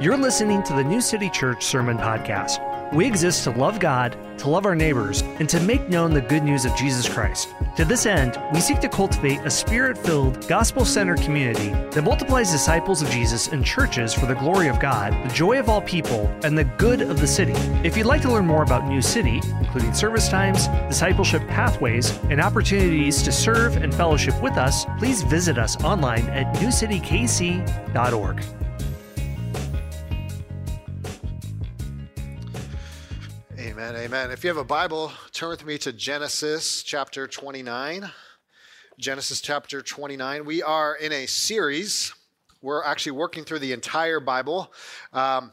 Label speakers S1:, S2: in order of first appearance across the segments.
S1: You're listening to the New City Church Sermon Podcast. We exist to love God, to love our neighbors, and to make known the good news of Jesus Christ. To this end, we seek to cultivate a spirit filled, gospel centered community that multiplies disciples of Jesus in churches for the glory of God, the joy of all people, and the good of the city. If you'd like to learn more about New City, including service times, discipleship pathways, and opportunities to serve and fellowship with us, please visit us online at newcitykc.org.
S2: Amen. Amen. If you have a Bible, turn with me to Genesis chapter 29. Genesis chapter 29. We are in a series. We're actually working through the entire Bible. Um,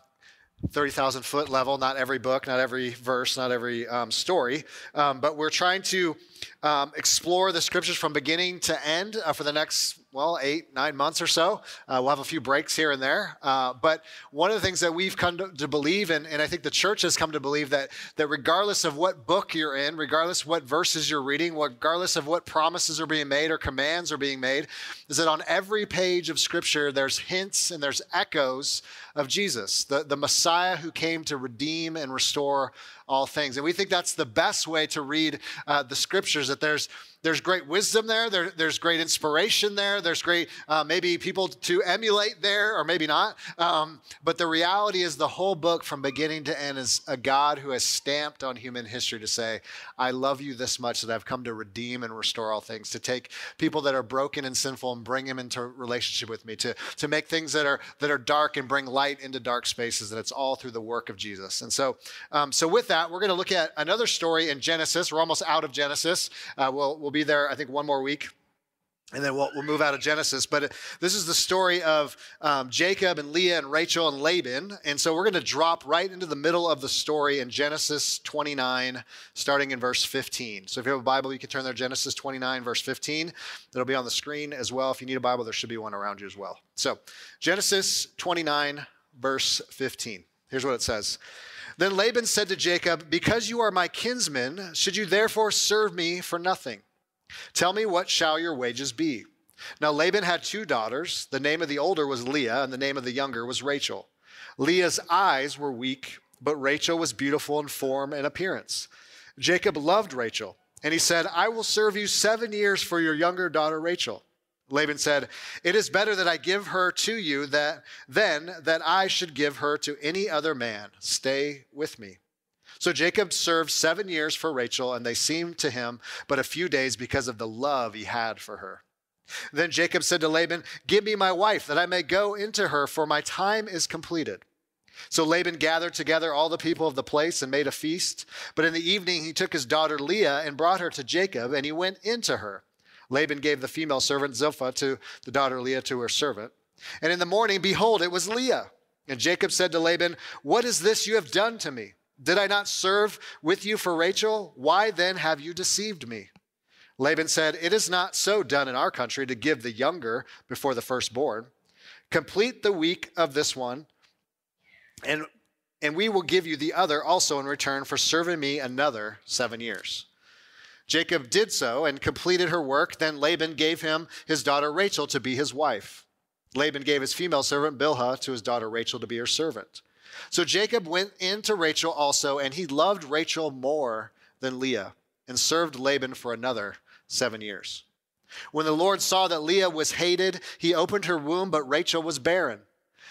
S2: 30,000 foot level, not every book, not every verse, not every um, story, um, but we're trying to um, explore the scriptures from beginning to end uh, for the next, well, eight, nine months or so. Uh, we'll have a few breaks here and there. Uh, but one of the things that we've come to, to, believe, and, and I think the church has come to believe, that, that regardless of what book you're in, regardless what verses you're reading, regardless of what promises are being made or commands are being made, is that on every page of scripture, there's hints and there's echoes of Jesus, the, the Messiah who came to redeem and restore all things. And we think that's the best way to read uh, the scriptures, that there's there's great wisdom there. there there's great inspiration there. There's great, uh, maybe people to emulate there, or maybe not. Um, but the reality is, the whole book from beginning to end is a God who has stamped on human history to say, I love you this much that I've come to redeem and restore all things, to take people that are broken and sinful and bring them into relationship with me, to, to make things that are, that are dark and bring light into dark spaces. And it's all through the work of Jesus. And so, um, so with that, we're going to look at another story in Genesis. We're almost out of Genesis. Uh, we'll, we'll be there, I think, one more week and then we'll, we'll move out of Genesis. But this is the story of um, Jacob and Leah and Rachel and Laban. And so we're going to drop right into the middle of the story in Genesis 29, starting in verse 15. So if you have a Bible, you can turn there, Genesis 29, verse 15. It'll be on the screen as well. If you need a Bible, there should be one around you as well. So Genesis 29, verse 15. Here's what it says. Then Laban said to Jacob, Because you are my kinsman, should you therefore serve me for nothing? Tell me, what shall your wages be? Now Laban had two daughters. The name of the older was Leah, and the name of the younger was Rachel. Leah's eyes were weak, but Rachel was beautiful in form and appearance. Jacob loved Rachel, and he said, I will serve you seven years for your younger daughter Rachel. Laban said, It is better that I give her to you that, than that I should give her to any other man. Stay with me. So Jacob served seven years for Rachel, and they seemed to him but a few days because of the love he had for her. Then Jacob said to Laban, Give me my wife, that I may go into her, for my time is completed. So Laban gathered together all the people of the place and made a feast. But in the evening he took his daughter Leah and brought her to Jacob, and he went into her. Laban gave the female servant Zilpah to the daughter Leah to her servant. And in the morning, behold, it was Leah. And Jacob said to Laban, What is this you have done to me? Did I not serve with you for Rachel? Why then have you deceived me? Laban said, It is not so done in our country to give the younger before the firstborn. Complete the week of this one, and, and we will give you the other also in return for serving me another seven years. Jacob did so and completed her work. Then Laban gave him his daughter Rachel to be his wife. Laban gave his female servant Bilhah to his daughter Rachel to be her servant. So Jacob went in to Rachel also, and he loved Rachel more than Leah, and served Laban for another seven years. When the Lord saw that Leah was hated, he opened her womb, but Rachel was barren.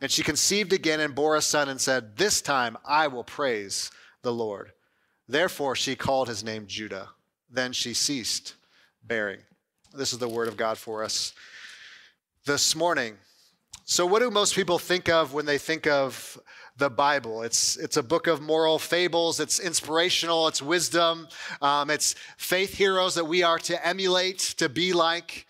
S2: And she conceived again and bore a son and said, This time I will praise the Lord. Therefore, she called his name Judah. Then she ceased bearing. This is the word of God for us this morning. So, what do most people think of when they think of the Bible. It's, it's a book of moral fables, it's inspirational, it's wisdom, um, it's faith heroes that we are to emulate, to be like.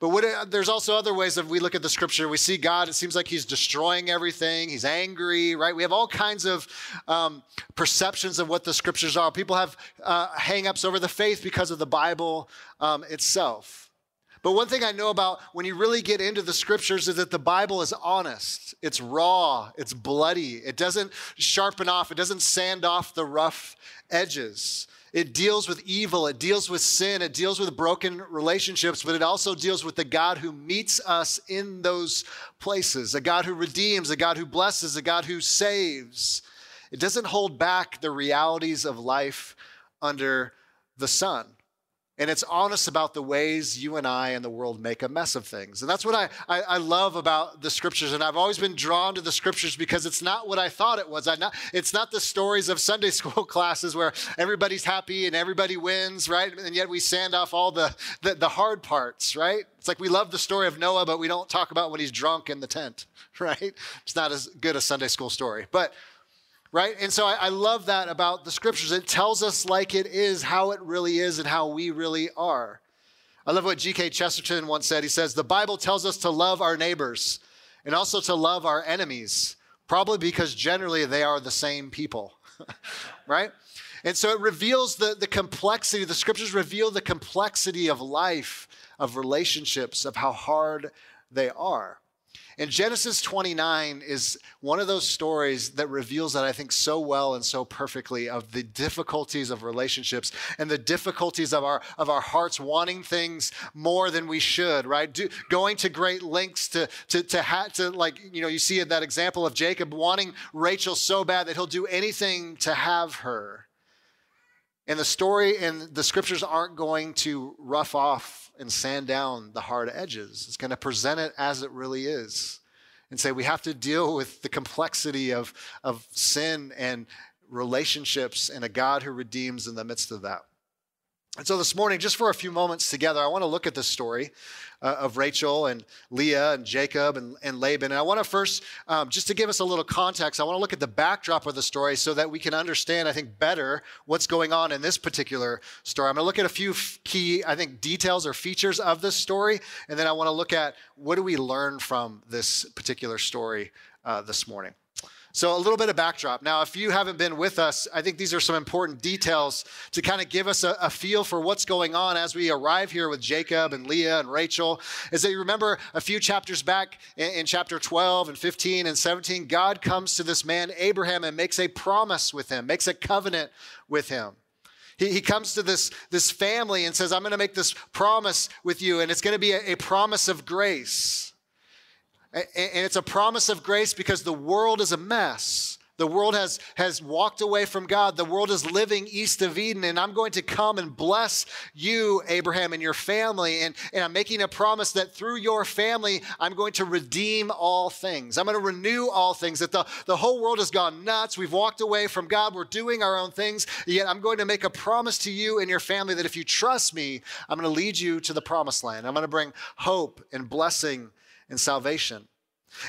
S2: But what, there's also other ways that we look at the scripture. We see God, it seems like he's destroying everything. He's angry, right? We have all kinds of um, perceptions of what the scriptures are. People have uh, hang-ups over the faith because of the Bible um, itself. But one thing I know about when you really get into the scriptures is that the Bible is honest. It's raw. It's bloody. It doesn't sharpen off. It doesn't sand off the rough edges. It deals with evil, it deals with sin, it deals with broken relationships, but it also deals with the God who meets us in those places, a God who redeems, a God who blesses, a God who saves. It doesn't hold back the realities of life under the sun and it's honest about the ways you and I and the world make a mess of things. And that's what I, I, I, love about the scriptures. And I've always been drawn to the scriptures because it's not what I thought it was. Not, it's not the stories of Sunday school classes where everybody's happy and everybody wins, right? And yet we sand off all the, the, the hard parts, right? It's like we love the story of Noah, but we don't talk about when he's drunk in the tent, right? It's not as good a Sunday school story. But right? And so I, I, love that about the scriptures. It tells us like it is, how it really is, and how we really are. I love what G.K. Chesterton once said. He says, The Bible tells us to love our neighbors and also to love our enemies, probably because generally they are the same people, right? And so it reveals the, the complexity, the scriptures reveal the complexity of life, of relationships, of how hard they are. And Genesis 29 is one of those stories that reveals that I think so well and so perfectly of the difficulties of relationships and the difficulties of our of our hearts wanting things more than we should, right? Do, going to great lengths to to to, ha- to like you know you see that example of Jacob wanting Rachel so bad that he'll do anything to have her. And the story and the scriptures aren't going to rough off and sand down the hard edges. It's going to present it as it really is and say we have to deal with the complexity of, of sin and relationships and a God who redeems in the midst of that. And so this morning, just for a few moments together, I want to look at this story uh, of Rachel and Leah and Jacob and, and Laban. And I want to first, um, just to give us a little context, I want to look at the backdrop of the story so that we can understand, I think, better what's going on in this particular story. I'm going to look at a few key, I think, details or features of this story. And then I want to look at what do we learn from this particular story uh, this morning. So, a little bit of backdrop. Now, if you haven't been with us, I think these are some important details to kind of give us a, a, feel for what's going on as we arrive here with Jacob and Leah and Rachel. Is that you remember a few chapters back in, in chapter 12 and 15 and 17, God comes to this man, Abraham, and makes a promise with him, makes a covenant with him. He, comes to this, this family and says, I'm going to make this promise with you, and it's going to be a, a promise of grace. And it's a promise of grace because the world is a mess. The world has, has walked away from God. The world is living east of Eden. And I'm going to come and bless you, Abraham, and your family. And, and I'm making a promise that through your family, I'm going to redeem all things. I'm going to renew all things. That the, the whole world has gone nuts. We've walked away from God. We're doing our own things. Yet I'm going to make a promise to you and your family that if you trust me, I'm going to lead you to the promised land. I'm going to bring hope and blessing and salvation.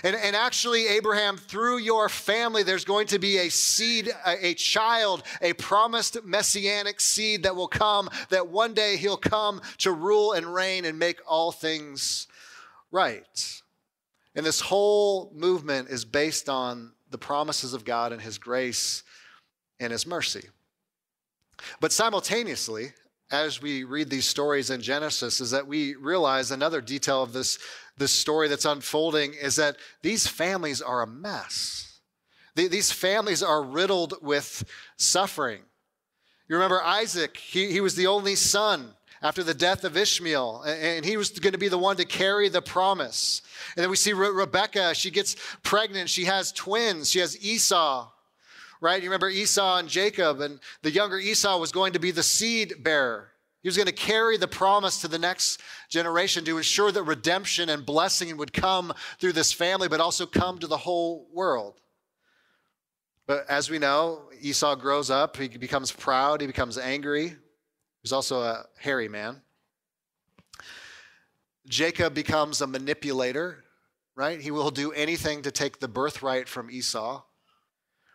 S2: And, and actually, Abraham, through your family, there's going to be a seed, a, a, child, a promised messianic seed that will come, that one day he'll come to rule and reign and make all things right. And this whole movement is based on the promises of God and his grace and his mercy. But simultaneously, as we read these stories in Genesis, is that we realize another detail of this this story that's unfolding is that these families are a mess. These families are riddled with suffering. You remember Isaac, he, he was the only son after the death of Ishmael, and he was going to be the one to carry the promise. And then we see Re- Rebecca, she gets pregnant, she has twins, she has Esau, right? You remember Esau and Jacob, and the younger Esau was going to be the seed bearer. He was going to carry the promise to the next generation to ensure that redemption and blessing would come through this family, but also come to the whole world. But as we know, Esau grows up, he becomes proud, he becomes angry. He's also a hairy man. Jacob becomes a manipulator, right? He will do anything to take the birthright from Esau.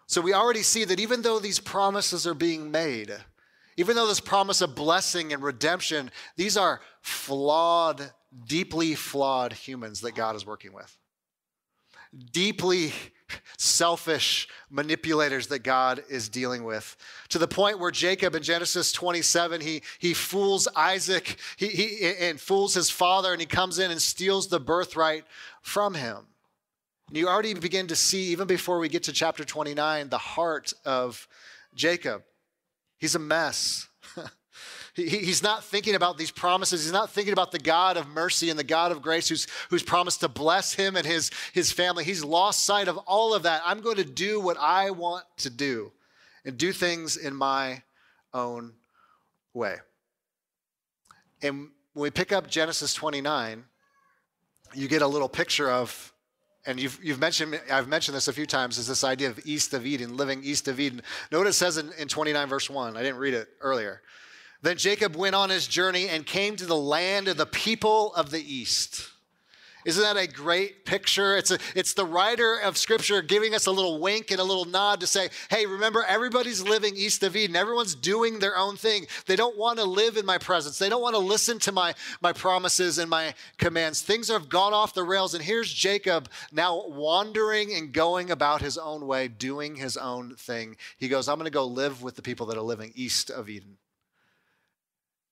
S2: So we already see that even though these promises are being made, even though this promise of blessing and redemption, these are flawed deeply flawed humans that God is working with. Deeply selfish manipulators that God is dealing with. To the point where Jacob in Genesis 27, he, he fools Isaac he, he, and fools his father, and he comes in and steals the birthright from him. And you already begin to see, even before we get to chapter 29, the heart of Jacob. He's a mess. He, he's not thinking about these promises. He's not thinking about the God of mercy and the God of grace who's, who's promised to bless him and his, his family. He's lost sight of all of that. I'm going to do what I want to do and do things in my own way. And when we pick up Genesis 29, you get a little picture of and you've, you've mentioned i've mentioned this a few times is this idea of east of eden living east of eden Notice it says in, in 29 verse 1 i didn't read it earlier then Jacob went on his journey and came to the land of the people of the east. Isn't that a great picture? It's, a, it's the writer of scripture giving us a little wink and a little nod to say, hey, remember, everybody's living east of Eden. Everyone's doing their own thing. They don't want to live in my presence. They don't want to listen to my, my promises and my commands. Things have gone off the rails. And here's Jacob now wandering and going about his own way, doing his own thing. He goes, I'm going to go live with the people that are living east of Eden.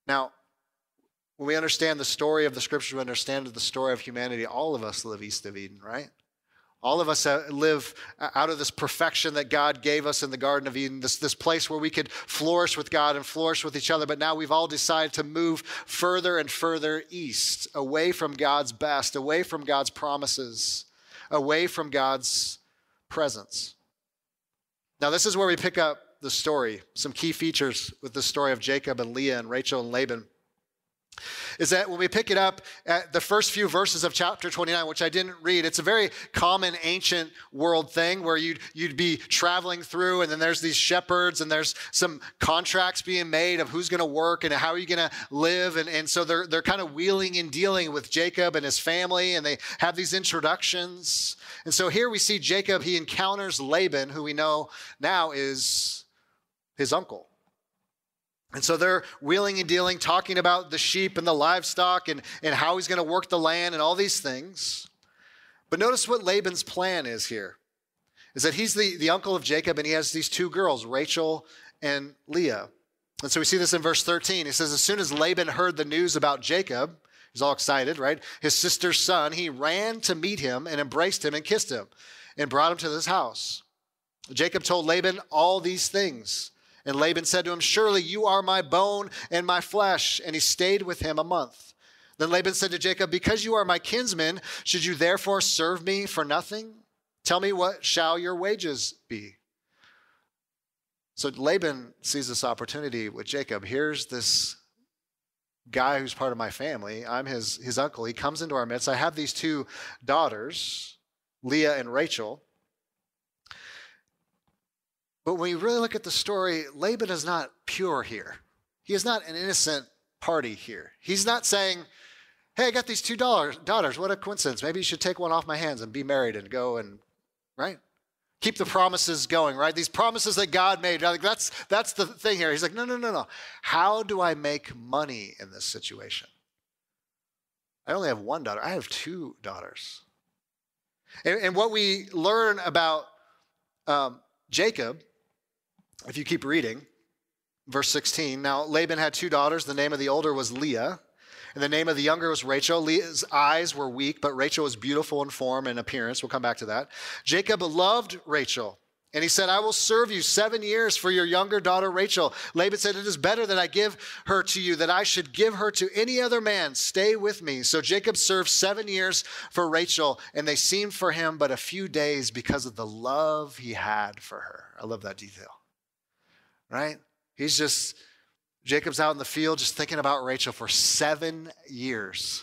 S2: Now, when we understand the story of the scriptures, we understand the story of humanity, all of us live east of Eden, right? All of us uh, live uh, out of this perfection that God gave us in the Garden of Eden, this, this place where we could flourish with God and flourish with each other. But now we've all decided to move further and further east, away from God's best, away from God's promises, away from God's presence. Now, this is where we pick up the story, some key features with the story of Jacob and Leah and Rachel and Laban is that when we pick it up at the first few verses of chapter 29, which I didn't read, it's a very common ancient world thing where you'd, you'd be traveling through and then there's these shepherds and there's some contracts being made of who's going to work and how are you going to live. And, and so they're, they're kind of wheeling and dealing with Jacob and his family and they have these introductions. And so here we see Jacob, he encounters Laban, who we know now is his uncle. And so they're wheeling and dealing, talking about the sheep and the livestock and, and how he's going to work the land and all these things. But notice what Laban's plan is here is that he's the, the uncle of Jacob and he has these two girls, Rachel and Leah. And so we see this in verse 13. He says, As soon as Laban heard the news about Jacob, he's all excited, right? His sister's son, he ran to meet him and embraced him and kissed him and brought him to his house. Jacob told Laban all these things. And Laban said to him, Surely you are my bone and my flesh. And he stayed with him a month. Then Laban said to Jacob, Because you are my kinsman, should you therefore serve me for nothing? Tell me what shall your wages be? So Laban sees this opportunity with Jacob. Here's this guy who's part of my family. I'm his, his uncle. He comes into our midst. I have these two daughters, Leah and Rachel. But when you really look at the story, Laban is not pure here. He is not an innocent party here. He's not saying, hey, I got these two daughters. What a coincidence. Maybe you should take one off my hands and be married and go and, right? Keep the promises going, right? These promises that God made. Like that's, that's the thing here. He's like, no, no, no, no. How do I make money in this situation? I only have one daughter. I have two daughters. And, and what we learn about um, Jacob if you keep reading, verse 16. Now, Laban had two daughters. The name of the older was Leah, and the name of the younger was Rachel. Leah's eyes were weak, but Rachel was beautiful in form and appearance. We'll come back to that. Jacob loved Rachel. And he said, I will serve you seven years for your younger daughter Rachel. Laban said, It is better that I give her to you, that I should give her to any other man. Stay with me. So Jacob served seven years for Rachel, and they seemed for him but a few days because of the love he had for her. I love that detail right? He's just, Jacob's out in the field just thinking about Rachel for seven years.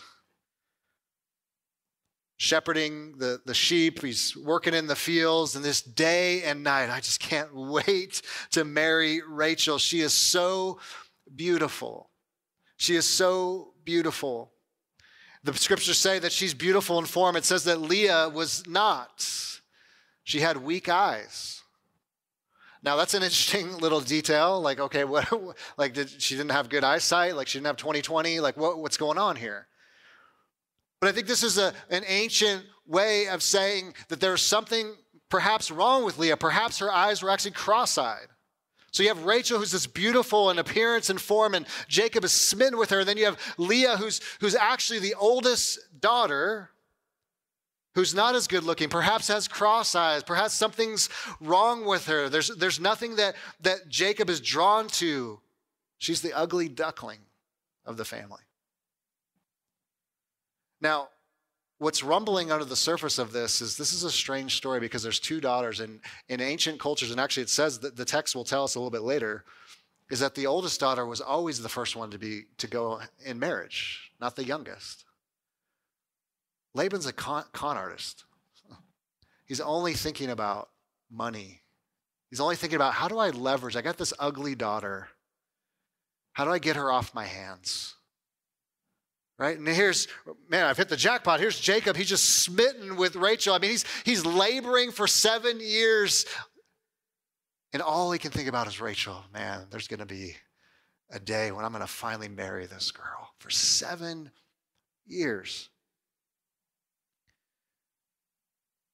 S2: Shepherding the, the sheep, he's working in the fields, and this day and night, I just can't wait to marry Rachel. She is so beautiful. She is so beautiful. The scriptures say that she's beautiful in form. It says that Leah was not. She had weak eyes. Now that's an interesting little detail. Like, okay, what? Like, did she didn't have good eyesight? Like, she didn't have 20/20. Like, what, what's going on here? But I think this is a, an ancient way of saying that there's something perhaps wrong with Leah. Perhaps her eyes were actually cross eyed. So you have Rachel, who's this beautiful in appearance and form, and Jacob is smitten with her. And then you have Leah, who's, who's actually the oldest daughter, who's not as good looking, perhaps has cross eyes, perhaps something's wrong with her. There's, there's nothing that, that Jacob is drawn to. She's the ugly duckling of the family. Now, what's rumbling under the surface of this is this is a strange story because there's two daughters and in ancient cultures and actually it says that the text will tell us a little bit later is that the oldest daughter was always the first one to be to go in marriage not the youngest laban's a con, con artist he's only thinking about money he's only thinking about how do i leverage i got this ugly daughter how do i get her off my hands Right? And here's, man, I've hit the jackpot. Here's Jacob. He's just smitten with Rachel. I mean, he's, he's laboring for seven years. And all he can think about is Rachel. Man, there's going to be a day when I'm going to finally marry this girl for seven years.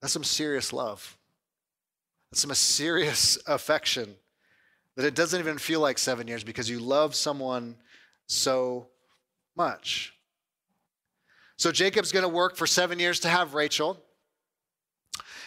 S2: That's some serious love. That's some serious affection that it doesn't even feel like seven years because you love someone so much. So Jacob's going to work for seven years to have Rachel.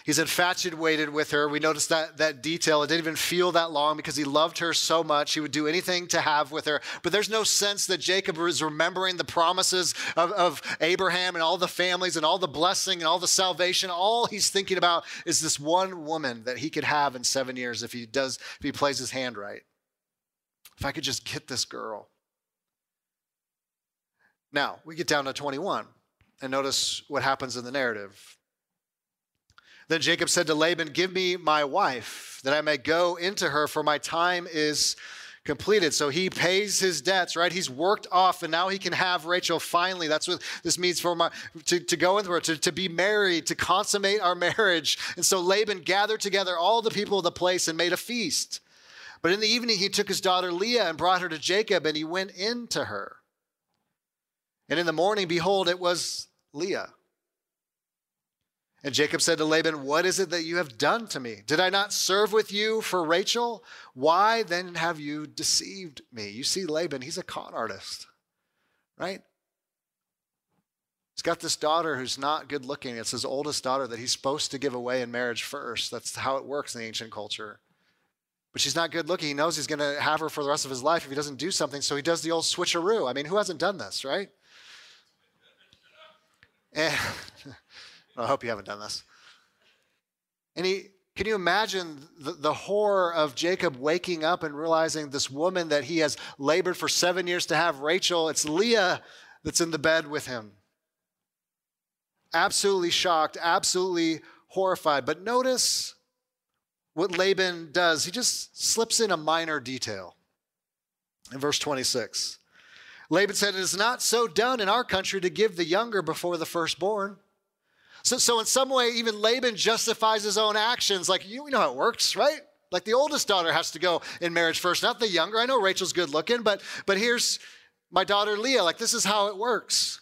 S2: He's infatuated with her. We notice that, that detail. It didn't even feel that long because he loved her so much. He would do anything to have with her. But there's no sense that Jacob is remembering the promises of, of Abraham and all the families and all the blessing and all the salvation. All he's thinking about is this one woman that he could have in seven years if he does, if he plays his hand right. If I could just get this girl. Now, we get down to 21. And notice what happens in the narrative. Then Jacob said to Laban, Give me my wife, that I may go into her, for my time is completed. So he pays his debts, right? He's worked off, and now he can have Rachel finally. That's what this means for my to, to go into her, to, to be married, to consummate our marriage. And so Laban gathered together all the people of the place and made a feast. But in the evening, he took his daughter Leah and brought her to Jacob, and he went into her. And in the morning, behold, it was Leah. And Jacob said to Laban, What is it that you have done to me? Did I not serve with you for Rachel? Why then have you deceived me? You see, Laban, he's a con artist, right? He's got this daughter who's not good looking. It's his oldest daughter that he's supposed to give away in marriage first. That's how it works in the ancient culture. But she's not good looking. He knows he's going to have her for the rest of his life if he doesn't do something. So he does the old switcheroo. I mean, who hasn't done this, right? And I hope you haven't done this. And he, can you imagine the, the, horror of Jacob waking up and realizing this woman that he has labored for seven years to have, Rachel, it's Leah that's in the bed with him? Absolutely shocked, absolutely horrified. But notice what Laban does. He just slips in a minor detail in verse 26. Laban said, It is not so done in our country to give the younger before the firstborn. So, so in some way, even Laban justifies his own actions. Like, you know how it works, right? Like the oldest daughter has to go in marriage first, not the younger. I know Rachel's good looking, but but here's my daughter Leah. Like this is how it works.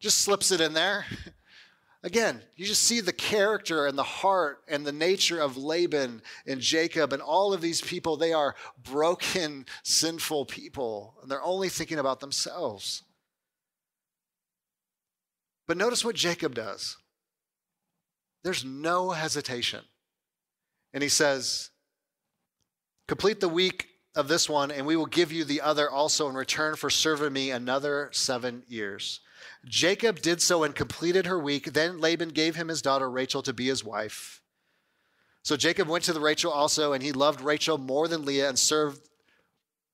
S2: Just slips it in there. Again, you just see the character and the heart and the nature of Laban and Jacob and all of these people. They are broken, sinful people, and they're only thinking about themselves. But notice what Jacob does there's no hesitation. And he says, Complete the week of this one, and we will give you the other also in return for serving me another seven years. Jacob did so and completed her week. Then Laban gave him his daughter Rachel to be his wife. So Jacob went to the Rachel also, and he loved Rachel more than Leah and served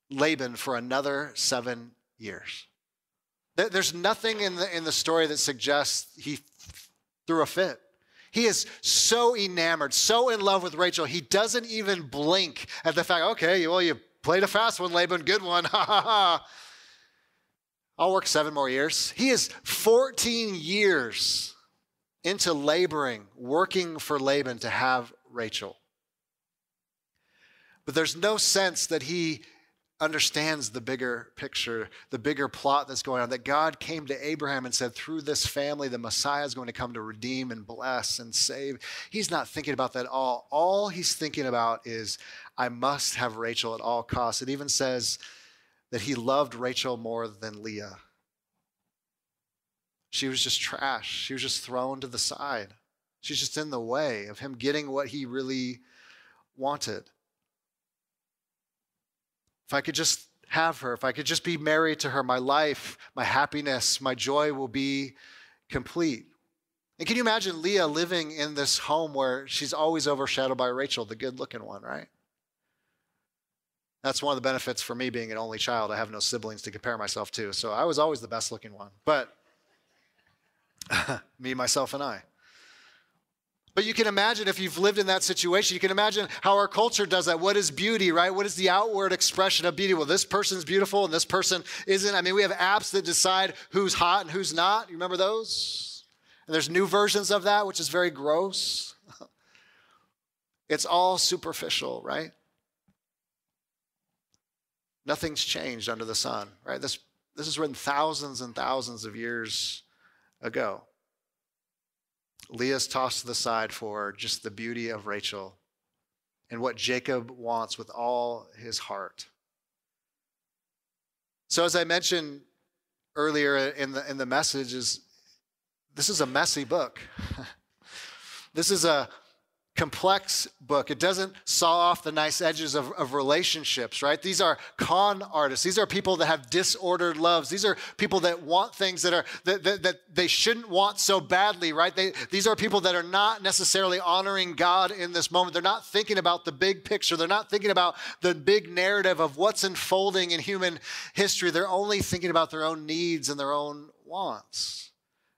S2: Laban for another seven years. There's nothing in the, in the story that suggests he threw a fit. He is so enamored, so in love with Rachel, he doesn't even blink at the fact, okay, well, you played a fast one, Laban, good one. Ha ha ha. I'll work seven more years. He is 14 years into laboring, working for Laban to have Rachel. But there's no sense that he understands the bigger picture, the bigger plot that's going on. That God came to Abraham and said, through this family, the Messiah is going to come to redeem and bless and save. He's not thinking about that at all. All he's thinking about is, I must have Rachel at all costs. It even says that he loved Rachel more than Leah. She was just trash. She was just thrown to the side. She's just in the way of him getting what he really wanted. If I could just have her, if I could just be married to her, my life, my happiness, my joy will be complete. And can you imagine Leah living in this home where she's always overshadowed by Rachel, the good looking one, right? That's one of the benefits for me being an only child. I have no siblings to compare myself to. So I was always the best looking one. But me, myself, and I. But you can imagine if you've lived in that situation, you can imagine how our culture does that. What is beauty, right? What is the outward expression of beauty? Well, this person's beautiful and this person isn't. I mean, we have apps that decide who's hot and who's not. You remember those? And there's new versions of that, which is very gross. it's all superficial, right? Nothing's changed under the sun, right? This, this is written thousands and thousands of years ago. Leah's tossed to the side for just the beauty of Rachel and what Jacob wants with all his heart. So, as I mentioned earlier in the, in the message, is this is a messy book. this is a complex book. It doesn't saw off the nice edges of, of, relationships, right? These are con artists. These are people that have disordered loves. These are people that want things that are that, that, that they shouldn't want so badly, right? They, these are people that are not necessarily honoring God in this moment. They're not thinking about the big picture. They're not thinking about the big narrative of what's unfolding in human history. They're only thinking about their own needs and their own wants.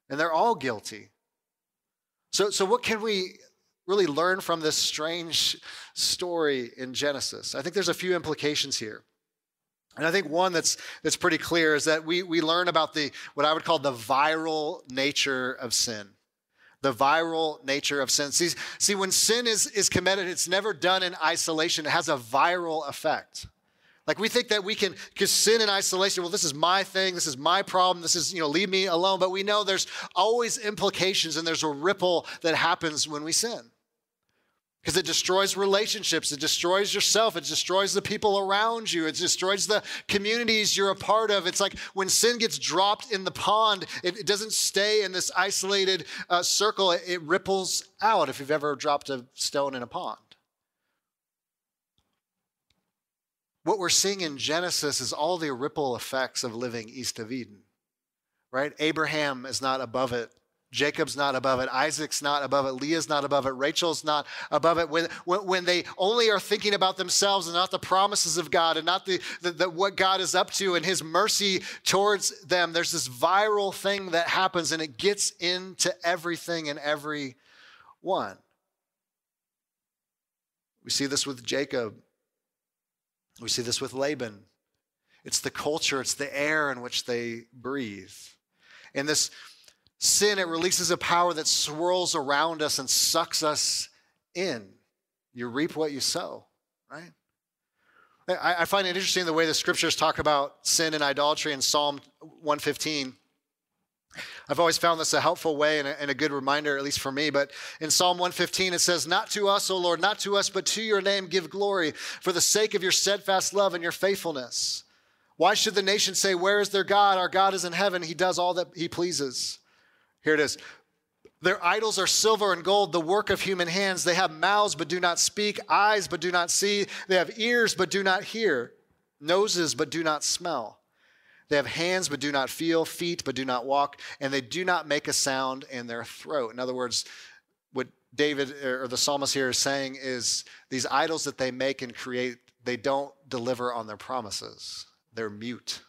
S2: And they're all guilty. So, so what can we really learn from this strange story in Genesis? I think there's a few implications here. And I think one that's that's pretty clear is that we we learn about the what I would call the viral nature of sin. The viral nature of sin. See, see when sin is, is committed, it's never done in isolation. It has a viral effect. Like we think that we can, can sin in isolation. Well, this is my thing. This is my problem. This is, you know, leave me alone. But we know there's always implications and there's a ripple that happens when we sin because it destroys relationships. It destroys yourself. It destroys the people around you. It destroys the communities you're a part of. It's like when sin gets dropped in the pond, it, it doesn't stay in this isolated uh, circle, it, it ripples out if you've ever dropped a stone in a pond. What we're seeing in Genesis is all the ripple effects of living east of Eden, right? Abraham is not above it. Jacob's not above it. Isaac's not above it. Leah's not above it. Rachel's not above it. When, when, when they only are thinking about themselves and not the promises of God and not the, the, the, what God is up to and his mercy towards them, there's this viral thing that happens and it gets into everything and every one. We see this with Jacob. We see this with Laban. It's the culture, it's the air in which they breathe. And this sin, it releases a power that swirls around us and sucks us in. You reap what you sow, right? I, find it interesting the way the scriptures talk about sin and idolatry in Psalm 115. I've always found this a helpful way and a, and a, good reminder, at least for me. But in Psalm 115, it says, Not to us, O Lord, not to us, but to your name give glory for the sake of your steadfast love and your faithfulness. Why should the nation say, Where is their God? Our God is in heaven. He does all that he pleases. Here it is. Their idols are silver and gold, the work of human hands. They have mouths but do not speak, eyes but do not see. They have ears but do not hear, noses but do not smell. They have hands but do not feel, feet but do not walk, and they do not make a sound in their throat. In other words, what David er, or the psalmist here is saying is these idols that they make and create, they don't deliver on their promises. They're mute.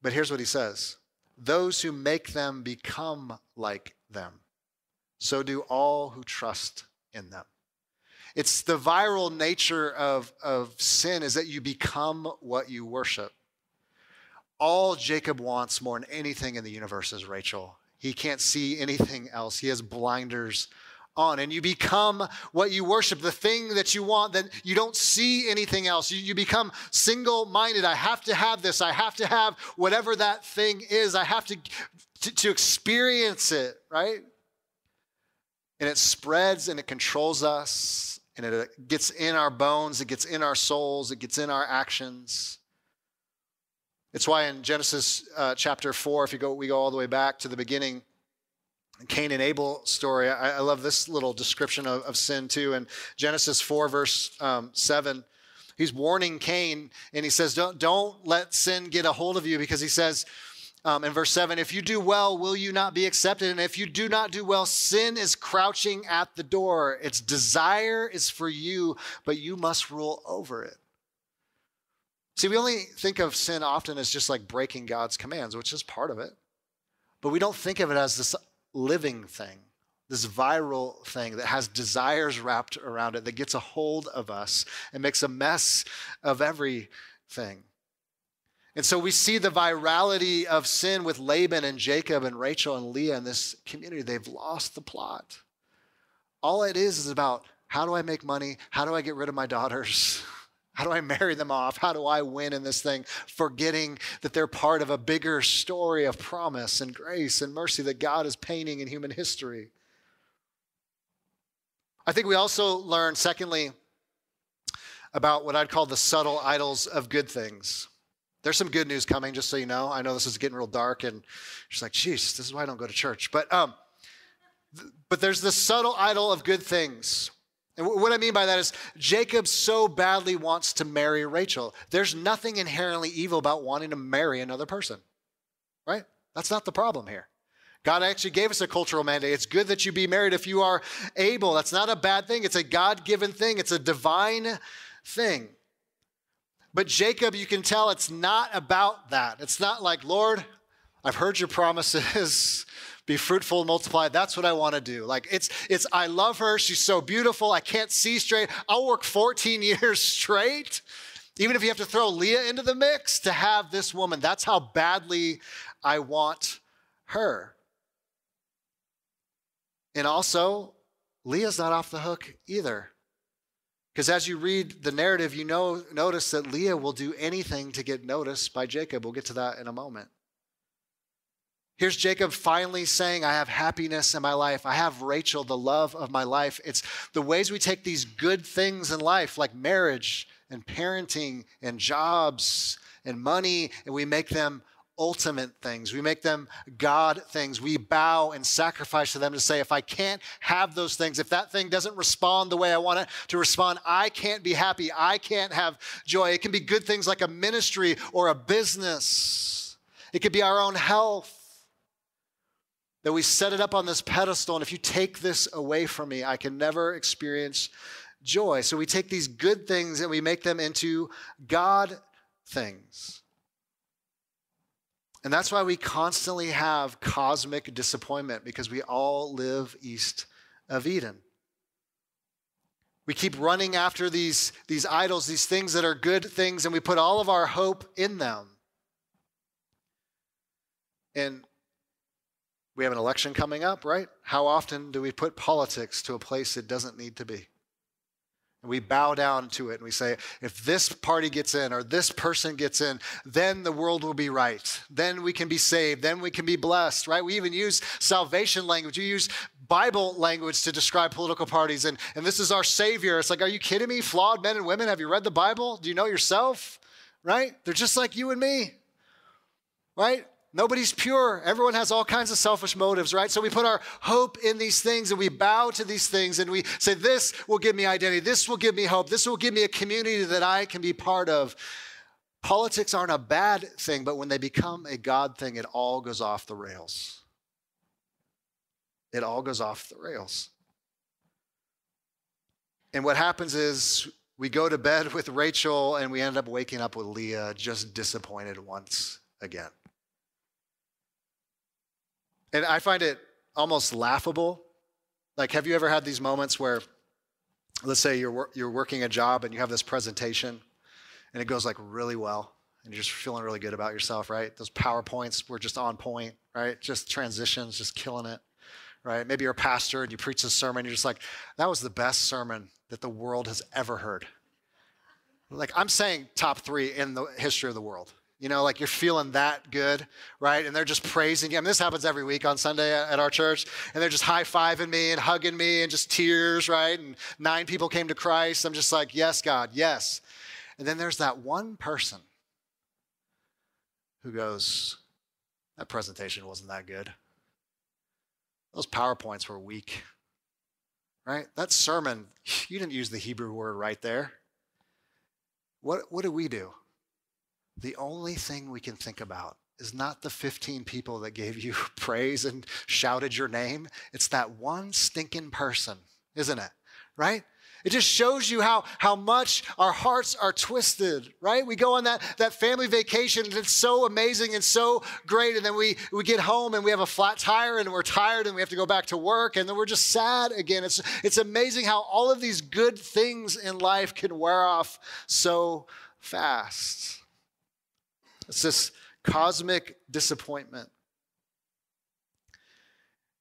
S2: But here's what he says those who make them become like them. So do all who trust in them. It's the viral nature of, of sin is that you become what you worship. All Jacob wants more than anything in the universe is Rachel. He can't see anything else. He has blinders on and you become what you worship, the thing that you want, then you don't see anything else. You, you become single minded. I have to have this. I have to have whatever that thing is. I have to, to, to experience it, right? And it spreads and it controls us and it gets in our bones, it gets in our souls, it gets in our actions. It's why in Genesis uh, chapter 4, if you go, we go all the way back to the beginning, Cain and Abel story. I, I love this little description of, of, sin too. In Genesis 4, verse um, 7, he's warning Cain and he says, don't, don't let sin get a hold of you because he says um, in verse 7, if you do well, will you not be accepted? And if you do not do well, sin is crouching at the door. Its desire is for you, but you must rule over it. See, we only think of sin often as just like breaking God's commands, which is part of it. But we don't think of it as this living thing, this viral thing that has desires wrapped around it, that gets a hold of us and makes a mess of everything. And so we see the virality of sin with Laban and Jacob and Rachel and Leah in this community. They've lost the plot. All it is is about how do I make money? How do I get rid of my daughters? How do I marry them off? How do I win in this thing? Forgetting that they're part of a bigger story of promise and grace and mercy that God is painting in human history. I think we also learn, secondly, about what I'd call the subtle idols of good things. There's some good news coming, just so you know. I know this is getting real dark, and she's like, "Jeez, this is why I don't go to church." But um, but there's the subtle idol of good things. And what I mean by that is Jacob so badly wants to marry Rachel. There's nothing inherently evil about wanting to marry another person, right? That's not the problem here. God actually gave us a cultural mandate. It's good that you be married if you are able. That's not a bad thing. It's a God given thing, it's a divine thing. But Jacob, you can tell it's not about that. It's not like, Lord, I've heard your promises be fruitful multiply. That's what I want to do. Like it's it's I love her. She's so beautiful. I can't see straight. I'll work 14 years straight. Even if you have to throw Leah into the mix to have this woman. That's how badly I want her. And also, Leah's not off the hook either. Because as you read the narrative, you know notice that Leah will do anything to get noticed by Jacob. We'll get to that in a moment. Here's Jacob finally saying, I have happiness in my life. I have Rachel, the love of my life. It's the ways we take these good things in life, like marriage and parenting and jobs and money, and we make them ultimate things. We make them God things. We bow and sacrifice to them to say, if I can't have those things, if that thing doesn't respond the way I want it to respond, I can't be happy. I can't have joy. It can be good things like a ministry or a business, it could be our own health that we set it up on this pedestal, and if you take this away from me, I can never experience joy. So we take these good things and we make them into God things. And that's why we constantly have cosmic disappointment because we all live east of Eden. We keep running after these, these idols, these things that are good things, and we put all of our hope in them. And we have an election coming up, right? How often do we put politics to a place it doesn't need to be? And we bow down to it and we say, if this party gets in or this person gets in, then the world will be right. Then we can be saved. Then we can be blessed, right? We even use salvation language. We use Bible language to describe political parties. And, and this is our Savior. It's like, are you kidding me? Flawed men and women. Have you read the Bible? Do you know yourself? Right? They're just like you and me. Right? Nobody's pure. Everyone has all kinds of selfish motives, right? So we put our hope in these things and we bow to these things and we say, This will give me identity. This will give me hope. This will give me a community that I can be part of. Politics aren't a bad thing, but when they become a God thing, it all goes off the rails. It all goes off the rails. And what happens is we go to bed with Rachel and we end up waking up with Leah just disappointed once again. And I find it almost laughable. Like, have you ever had these moments where, let's say you're, you're working a job and you have this presentation and it goes like really well and you're just feeling really good about yourself, right? Those PowerPoints were just on point, right? Just transitions, just killing it, right? Maybe you're a pastor and you preach a sermon, and you're just like, that was the best sermon that the world has ever heard. Like, I'm saying top three in the history of the world. You know, like you're feeling that good, right? And they're just praising you. I mean, this happens every week on Sunday at our church, and they're just high fiving me and hugging me and just tears, right? And nine people came to Christ. I'm just like, yes, God, yes. And then there's that one person who goes, that presentation wasn't that good. Those PowerPoints were weak, right? That sermon, you didn't use the Hebrew word right there. What, what do we do? The only thing we can think about is not the 15 people that gave you praise and shouted your name. It's that one stinking person, isn't it? Right? It just shows you how, how much our hearts are twisted, right? We go on that, that family vacation and it's so amazing and so great. And then we, we get home and we have a flat tire and we're tired and we have to go back to work and then we're just sad again. It's, it's amazing how all of these good things in life can wear off so fast. It's this cosmic disappointment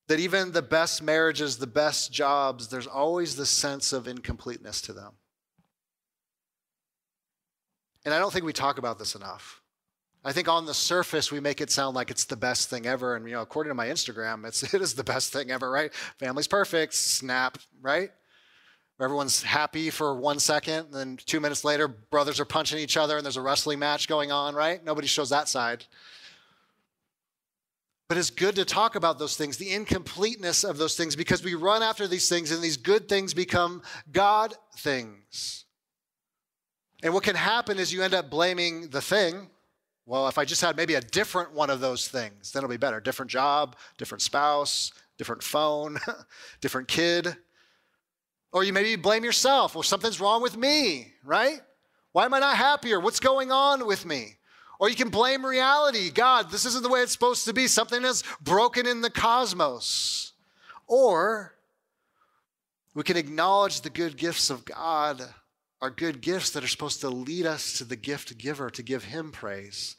S2: that even the best marriages, the best jobs, there's always the sense of incompleteness to them. And I don't think we talk about this enough. I think on the surface we make it sound like it's the best thing ever, and you know, according to my Instagram, it's it is the best thing ever, right? Family's perfect, snap, right? Everyone's happy for one second, and then two minutes later, brothers are punching each other, and there's a wrestling match going on, right? Nobody shows that side. But it's good to talk about those things, the incompleteness of those things, because we run after these things and these good things become God things. And what can happen is you end up blaming the thing. Well, if I just had maybe a different one of those things, then it'll be better. Different job, different spouse, different phone, different kid. Or you maybe blame yourself. Well, something's wrong with me, right? Why am I not happier? What's going on with me? Or you can blame reality. God, this isn't the way it's supposed to be. Something is broken in the cosmos. Or we can acknowledge the good gifts of God are good gifts that are supposed to lead us to the gift giver, to give him praise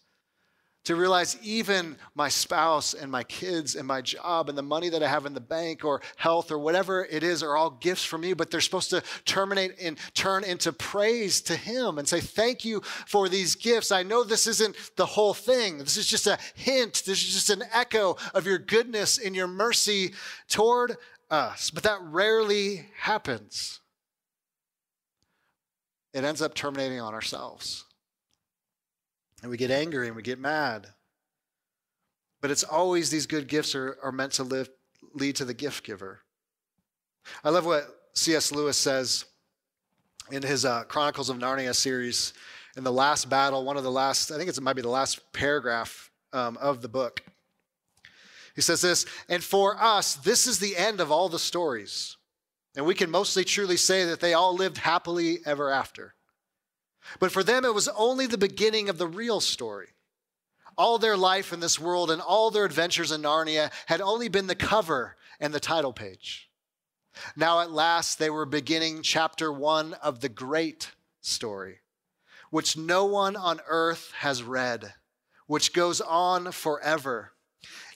S2: to realize even my spouse and my kids and my job and the money that I have in the bank or health or whatever it is are all gifts from you, but they're supposed to terminate and turn into praise to Him and say, Thank you for these gifts. I know this isn't the whole thing. This is just a hint. This is just an echo of your goodness and your mercy toward us. But that rarely happens. It ends up terminating on ourselves. And we get angry and we get mad. But it's always these good gifts are, are meant to live, lead to the gift giver. I love what C.S. Lewis says in his uh, Chronicles of Narnia series. In the last battle, one of the last, I think it might be the last paragraph um, of the book. He says this, and for us, this is the end of all the stories. And we can mostly truly say that they all lived happily ever after. But for them, it was only the beginning of the real story. All their life in this world and all their adventures in Narnia had only been the cover and the title page. Now, at last, they were beginning chapter one of the great story, which no one on earth has read, which goes on forever,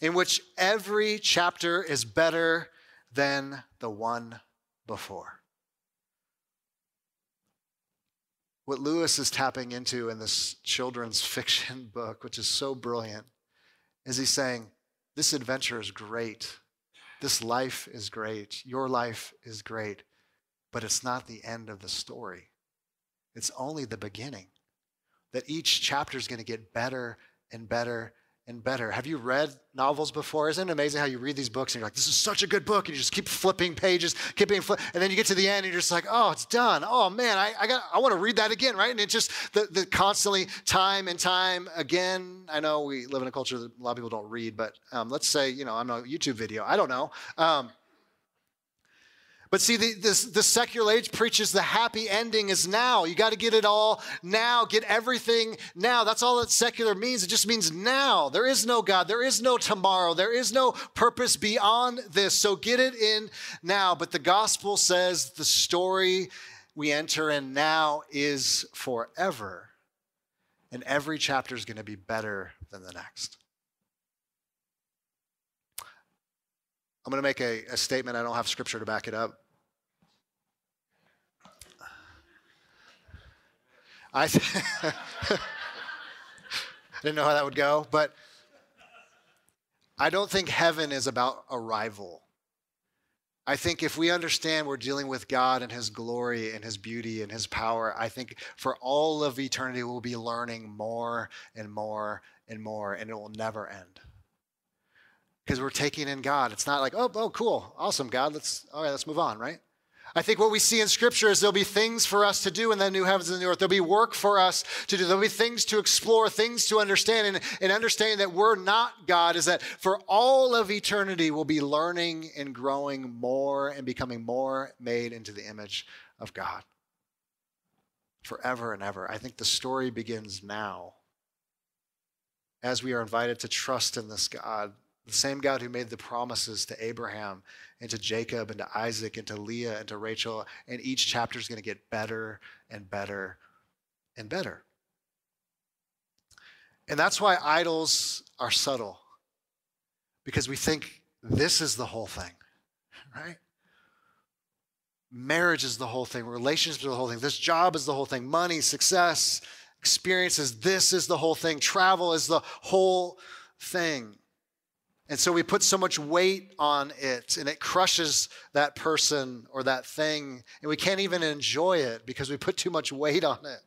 S2: in which every chapter is better than the one before. What Lewis is tapping into in this children's fiction book, which is so brilliant, is he's saying, This adventure is great. This life is great. Your life is great. But it's not the end of the story, it's only the beginning. That each chapter is going to get better and better and better. Have you read novels before? Isn't it amazing how you read these books and you're like, this is such a good book, and you just keep flipping pages, keeping flip, and then you get to the end and you're just like, oh, it's done. Oh man, I, I got I want to read that again, right? And it's just the, the constantly time and time again. I know we live in a culture that a lot of people don't read, but um, let's say, you know, I'm a YouTube video. I don't know. Um, but see, the, this, the secular age preaches the happy ending is now. You got to get it all now, get everything now. That's all that secular means. It just means now. There is no God. There is no tomorrow. There is no purpose beyond this. So get it in now. But the gospel says the story we enter in now is forever. And every chapter is going to be better than the next. I'm going to make a, a statement. I don't have scripture to back it up. I, th- I didn't know how that would go, but I don't think heaven is about arrival. I think if we understand we're dealing with God and His glory and His beauty and His power, I think for all of eternity we'll be learning more and more and more, and it will never end. Because we're taking in God. It's not like, oh, oh, cool, awesome, God. Let's all right, let's move on, right? I think what we see in Scripture is there'll be things for us to do in the new heavens and the new earth. There'll be work for us to do. There'll be things to explore, things to understand. And, and understanding that we're not God is that for all of eternity, we'll be learning and growing more and becoming more made into the image of God. Forever and ever. I think the story begins now as we are invited to trust in this God the same God who made the promises to Abraham and to Jacob and to Isaac and to Leah and to Rachel. And each chapter is going to get better and better and better. And that's why idols are subtle, because we think this is the whole thing, right? Marriage is the whole thing, relationships are the whole thing, this job is the whole thing, money, success, experiences, this is the whole thing, travel is the whole thing. And so we put so much weight on it and it crushes that person or that thing. And we can't even enjoy it because we put too much weight on it.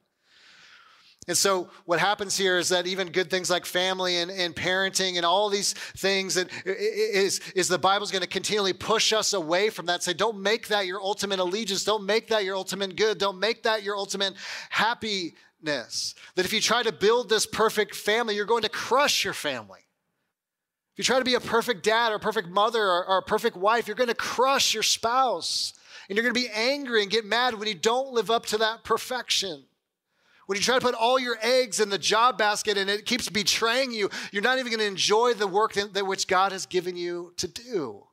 S2: And so what happens here is that even good things like family and, and parenting and all these things that is, is the Bible's going to continually push us away from that. Say, don't make that your ultimate allegiance. Don't make that your ultimate good. Don't make that your ultimate happiness. That if you try to build this perfect family, you're going to crush your family. If you try to be a perfect dad or a perfect mother or, or a perfect wife, you're going to crush your spouse. And you're going to be angry and get mad when you don't live up to that perfection. When you try to put all your eggs in the job basket and it keeps betraying you, you're not even going to enjoy the work that, that which God has given you to do.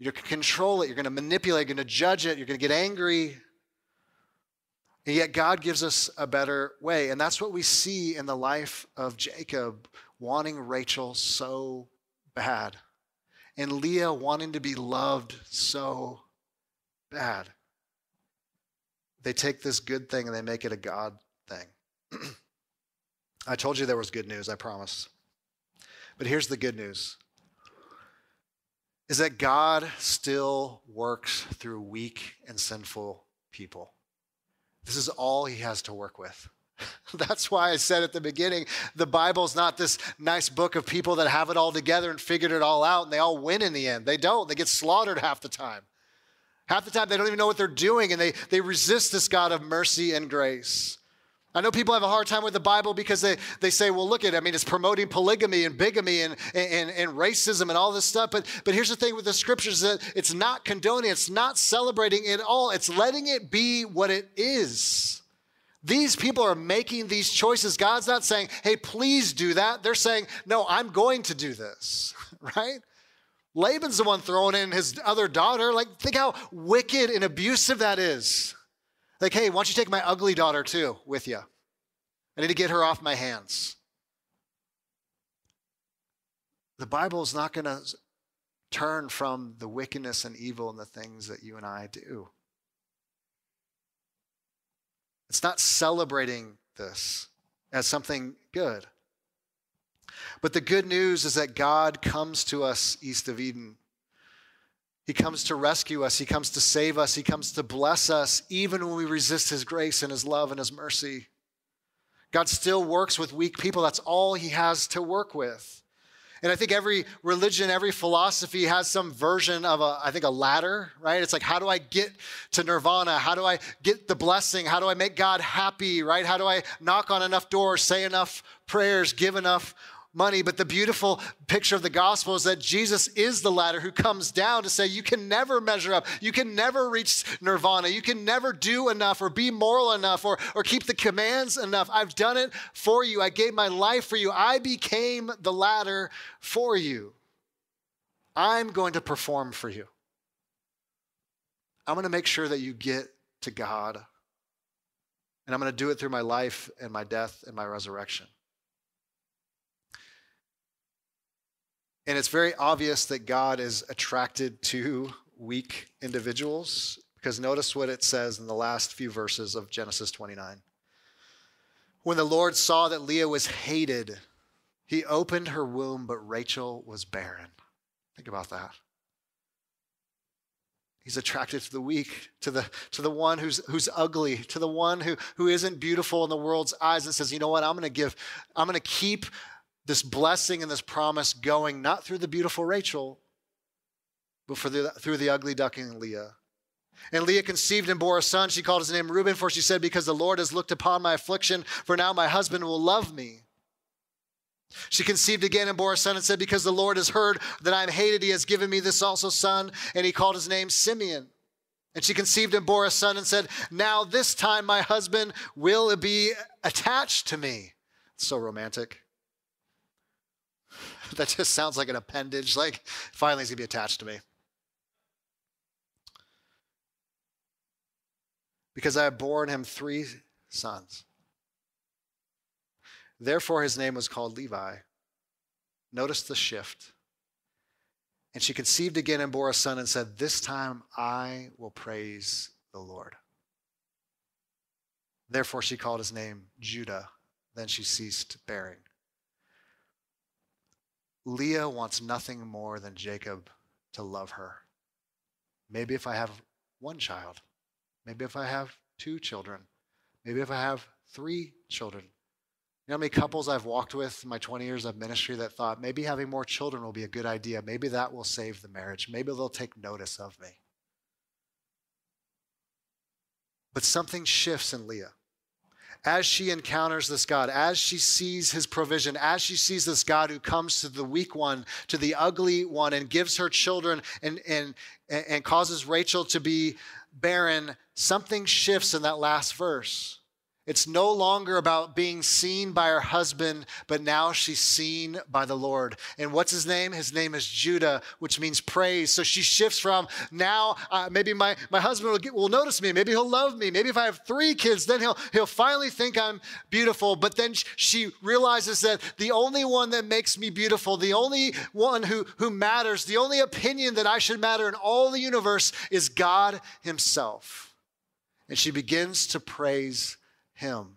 S2: You're going to control it, you're going to manipulate, you're going to judge it, you're going to get angry. And yet, God gives us a better way. And that's what we see in the life of Jacob wanting Rachel so bad, and Leah wanting to be loved so bad. They take this good thing and they make it a God thing. I told you there was good news, I promise. But here's the good news is that God still works through weak and sinful people. This is all he has to work with. That's why I said at the beginning the Bible's not this nice book of people that have it all together and figured it all out and they all win in the end. They don't, they get slaughtered half the time. Half the time, they don't even know what they're doing and they, they resist this God of mercy and grace. I know people have a hard time with the Bible because they, they say, well, look at it. I mean, it's promoting polygamy and bigamy and, and, and racism and all this stuff. But, but here's the thing with the scriptures that it's not condoning, it's not celebrating it all, it's letting it be what it is. These people are making these choices. God's not saying, hey, please do that. They're saying, no, I'm going to do this, right? Laban's the one throwing in his other daughter. Like, think how wicked and abusive that is. Like, hey, why don't you take my ugly daughter too with you? I need to get her off my hands. The Bible is not going to turn from the wickedness and evil and the things that you and I do. It's not celebrating this as something good. But the good news is that God comes to us east of Eden. He comes to rescue us. He comes to save us. He comes to bless us, even when we resist His grace and His love and His mercy. God still works with weak people. That's all He has to work with. And I think every religion, every philosophy has some version of a, I think, a ladder, right? It's like, how do I get to nirvana? How do I get the blessing? How do I make God happy, right? How do I knock on enough doors, say enough prayers, give enough money. But the beautiful picture of the gospel is that Jesus is the ladder who comes down to say, You can never measure up. You can never reach nirvana. You can never do enough or be moral enough or, or keep the commands enough. I've done it for you. I gave my life for you. I became the ladder for you. I'm going to perform for you. I'm going to make sure that you get to God. And I'm going to do it through my life and my death and my resurrection. And it's very obvious that God is attracted to weak individuals because notice what it says in the last few verses of Genesis 29. When the Lord saw that Leah was hated, he opened her womb, but Rachel was barren. Think about that. He's attracted to the weak, to the, to the one who's, who's ugly, to the one who, who isn't beautiful in the world's eyes and says, you know what, I'm going to give, I'm going to keep this blessing and this promise going, not through the beautiful Rachel, but the, through the ugly duckling Leah. And Leah conceived and bore a son. She called his name Reuben, for she said, Because the Lord has looked upon my affliction, for now my husband will love me. She conceived again and bore a son and said, Because the Lord has heard that I am hated, he has given me this also son. And he called his name Simeon. And she conceived and bore a son and said, Now this time my husband will be attached to me. so romantic. That just sounds like an appendage. Like, finally, he's going to be attached to me. Because I have borne him three sons. Therefore, his name was called Levi. Notice the shift. And she conceived again and bore a son and said, This time I will praise the Lord. Therefore, she called his name Judah. Then she ceased bearing. Leah wants nothing more than Jacob to love her. Maybe if I have one child, maybe if I have two children, maybe if I have three children, you know how many couples I've walked with in my 20 years of ministry that thought maybe having more children will be a good idea. Maybe that will save the marriage. Maybe they'll take notice of me. But something shifts in Leah. As she encounters this God, as she sees his provision, as she sees this God who comes to the weak one, to the ugly one, and gives her children and, and, and causes Rachel to be barren, something shifts in that last verse. It's no longer about being seen by her husband, but now she's seen by the Lord. And what's his name? His name is Judah, which means praise. So she shifts from now, uh, maybe my, my husband will, get, will notice me. Maybe he'll love me. Maybe if I have three kids, then he'll, he'll finally think I'm beautiful. But then she realizes that the only one that makes me beautiful, the only one who, who matters, the only opinion that I should matter in all the universe is God Himself. And she begins to praise him.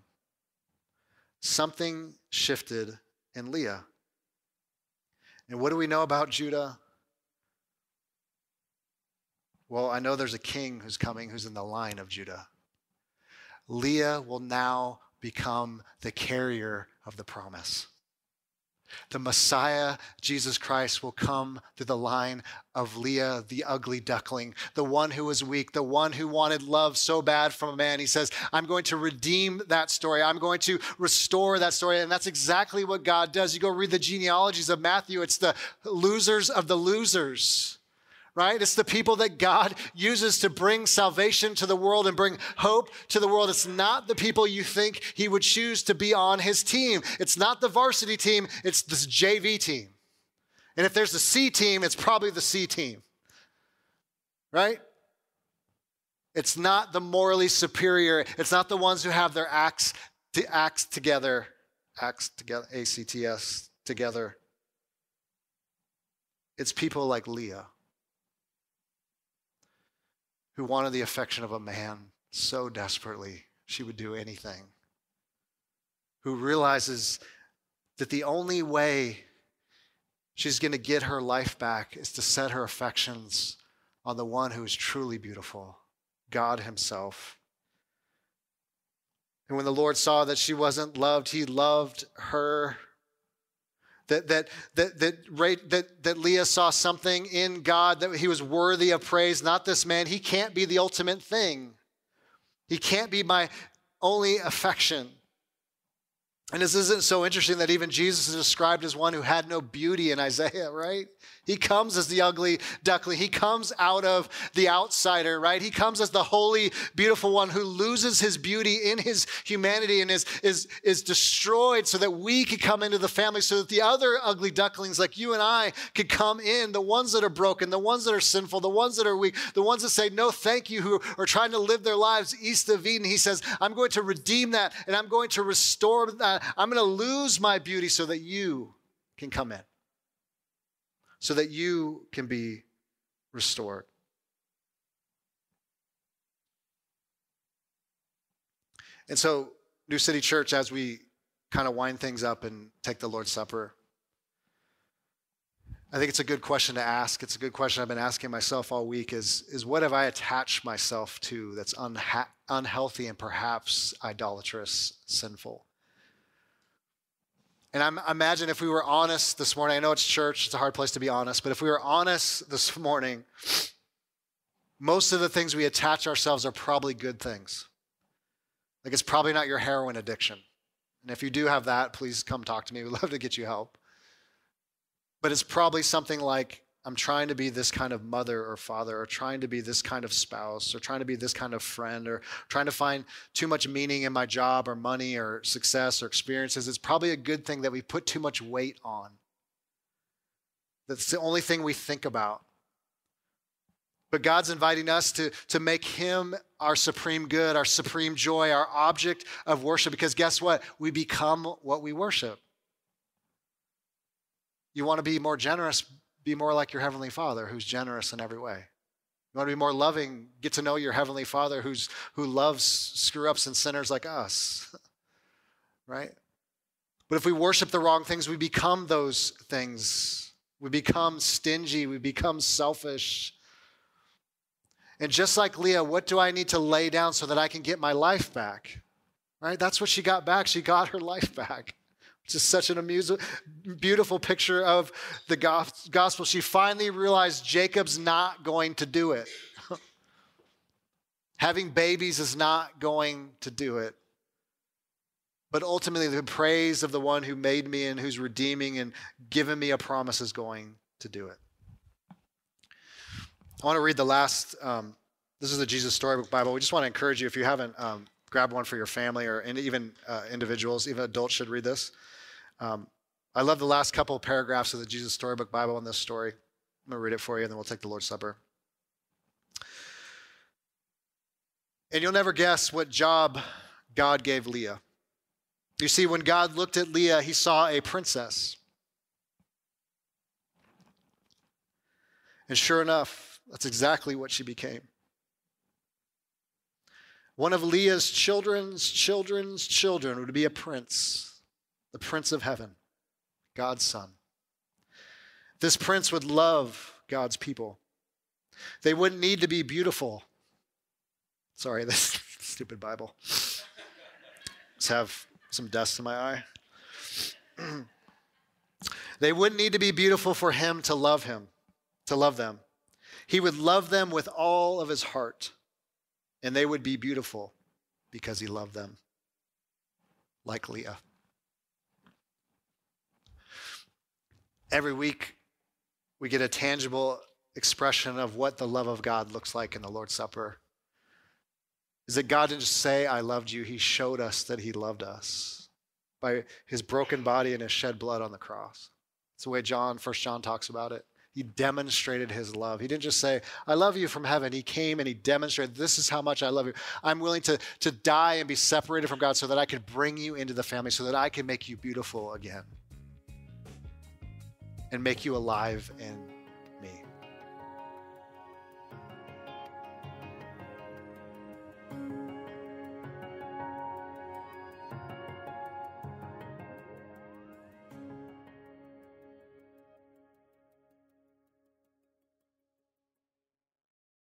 S2: Something shifted in Leah. And what do we know about Judah? Well, I know there's a king who's coming who's in the line of Judah. Leah will now become the carrier of the promise. The Messiah, Jesus Christ, will come through the line of Leah, the ugly duckling, the one who was weak, the one who wanted love so bad from a man. He says, I'm going to redeem that story. I'm going to restore that story. And that's exactly what God does. You go read the genealogies of Matthew, it's the losers of the losers right? It's the people that God uses to bring salvation to the world and bring hope to the world. It's not the people you think He would choose to be on His team. It's not the varsity team, it's this JV team. And if there's a C team, it's probably the C team, right? It's not the morally superior. It's not the ones who have their acts, to acts together, acts together, A C T S together. It's people like Leah who wanted the affection of a man so desperately she would do anything, who realizes that the only way she's going to get her life back is to set her affections on the one who is truly beautiful, God Himself. And when the Lord saw that she wasn't loved, He loved her that, that, that, that, that, that Leah saw something in God that he was worthy of praise, not this man. He can't be the ultimate thing. He can't be my only affection. And this isn't so interesting that even Jesus is described as one who had no beauty in Isaiah, right? He comes as the ugly duckling. He comes out of the outsider, right? He comes as the holy, beautiful one who loses his beauty in his humanity and is, is, is destroyed so that we could come into the family, so that the other ugly ducklings like you and I could come in, the ones that are broken, the ones that are sinful, the ones that are weak, the ones that say no thank you, who are trying to live their lives east of Eden. He says, I'm going to redeem that and I'm going to restore that. I'm going to lose my beauty so that you can come in. so that you can be restored. And so, New City Church, as we kind of wind things up and take the Lord's Supper, I think it's a good question to ask. It's a good question I've been asking myself all week is, is what have I attached myself to that's unha- unhealthy and perhaps idolatrous, sinful? And I imagine if we were honest this morning, I know it's church, it's a hard place to be honest, but if we were honest this morning, most of the things we attach ourselves are probably good things. Like it's probably not your heroin addiction. And if you do have that, please come talk to me. We'd love to get you help. But it's probably something like I'm trying to be this kind of mother or father, or trying to be this kind of spouse, or trying to be this kind of friend, or trying to find too much meaning in my job, or money, or success, or experiences. It's probably a good thing that we put too much weight on. That's the only thing we think about. But God's inviting us to, to make Him our supreme good, our supreme joy, our object of worship, because guess what? We become what we worship. You want to be more generous, be more like your Heavenly Father, who's generous in every way. You want to be more loving, get to know your Heavenly Father who's, who loves screw ups and sinners like us, right? But if we worship the wrong things, we become those things. We become stingy, we become selfish and just like Leah, what do I need to lay down so that I can get my life back? Right? That's what she got back. She got her life back, is such an amusing, beautiful picture of the gospel. She finally realized Jacob's not going to do it. Having babies is not going to do it. But ultimately, the praise of the one who made me and who's redeeming and given me a promise is going to do it. I want to read the last. Um, this is the Jesus Storybook Bible. We just want to encourage you if you haven't, um, grab one for your family or even uh, individuals. Even adults should read this. Um, I love the last couple of paragraphs of the Jesus Storybook Bible in this story. I'm going to read it for you, and then we'll take the Lord's Supper. And you'll never guess what job God gave Leah. You see, when God looked at Leah, he saw a princess. And sure enough, that's exactly what she became. One of Leah's children's children's children would be a prince, the prince of heaven, God's son. This prince would love God's people. They wouldn't need to be beautiful. Sorry, this stupid Bible. Let's have some dust in my eye. they wouldn't need to be beautiful for him to love him, to love them. He would love them with all of his heart, and they would be beautiful because he loved them, like Leah. Every week, we get a tangible expression of what the love of God looks like in the Lord's Supper. Is that God didn't just say, I loved you, He showed us that He loved us by His broken body and His shed blood on the cross. It's the way John, First John talks about it. He demonstrated his love. He didn't just say, I love you from heaven. He came and he demonstrated, This is how much I love you. I'm willing to, to die and be separated from God so that I could bring you into the family, so that I can make you beautiful again and make you alive in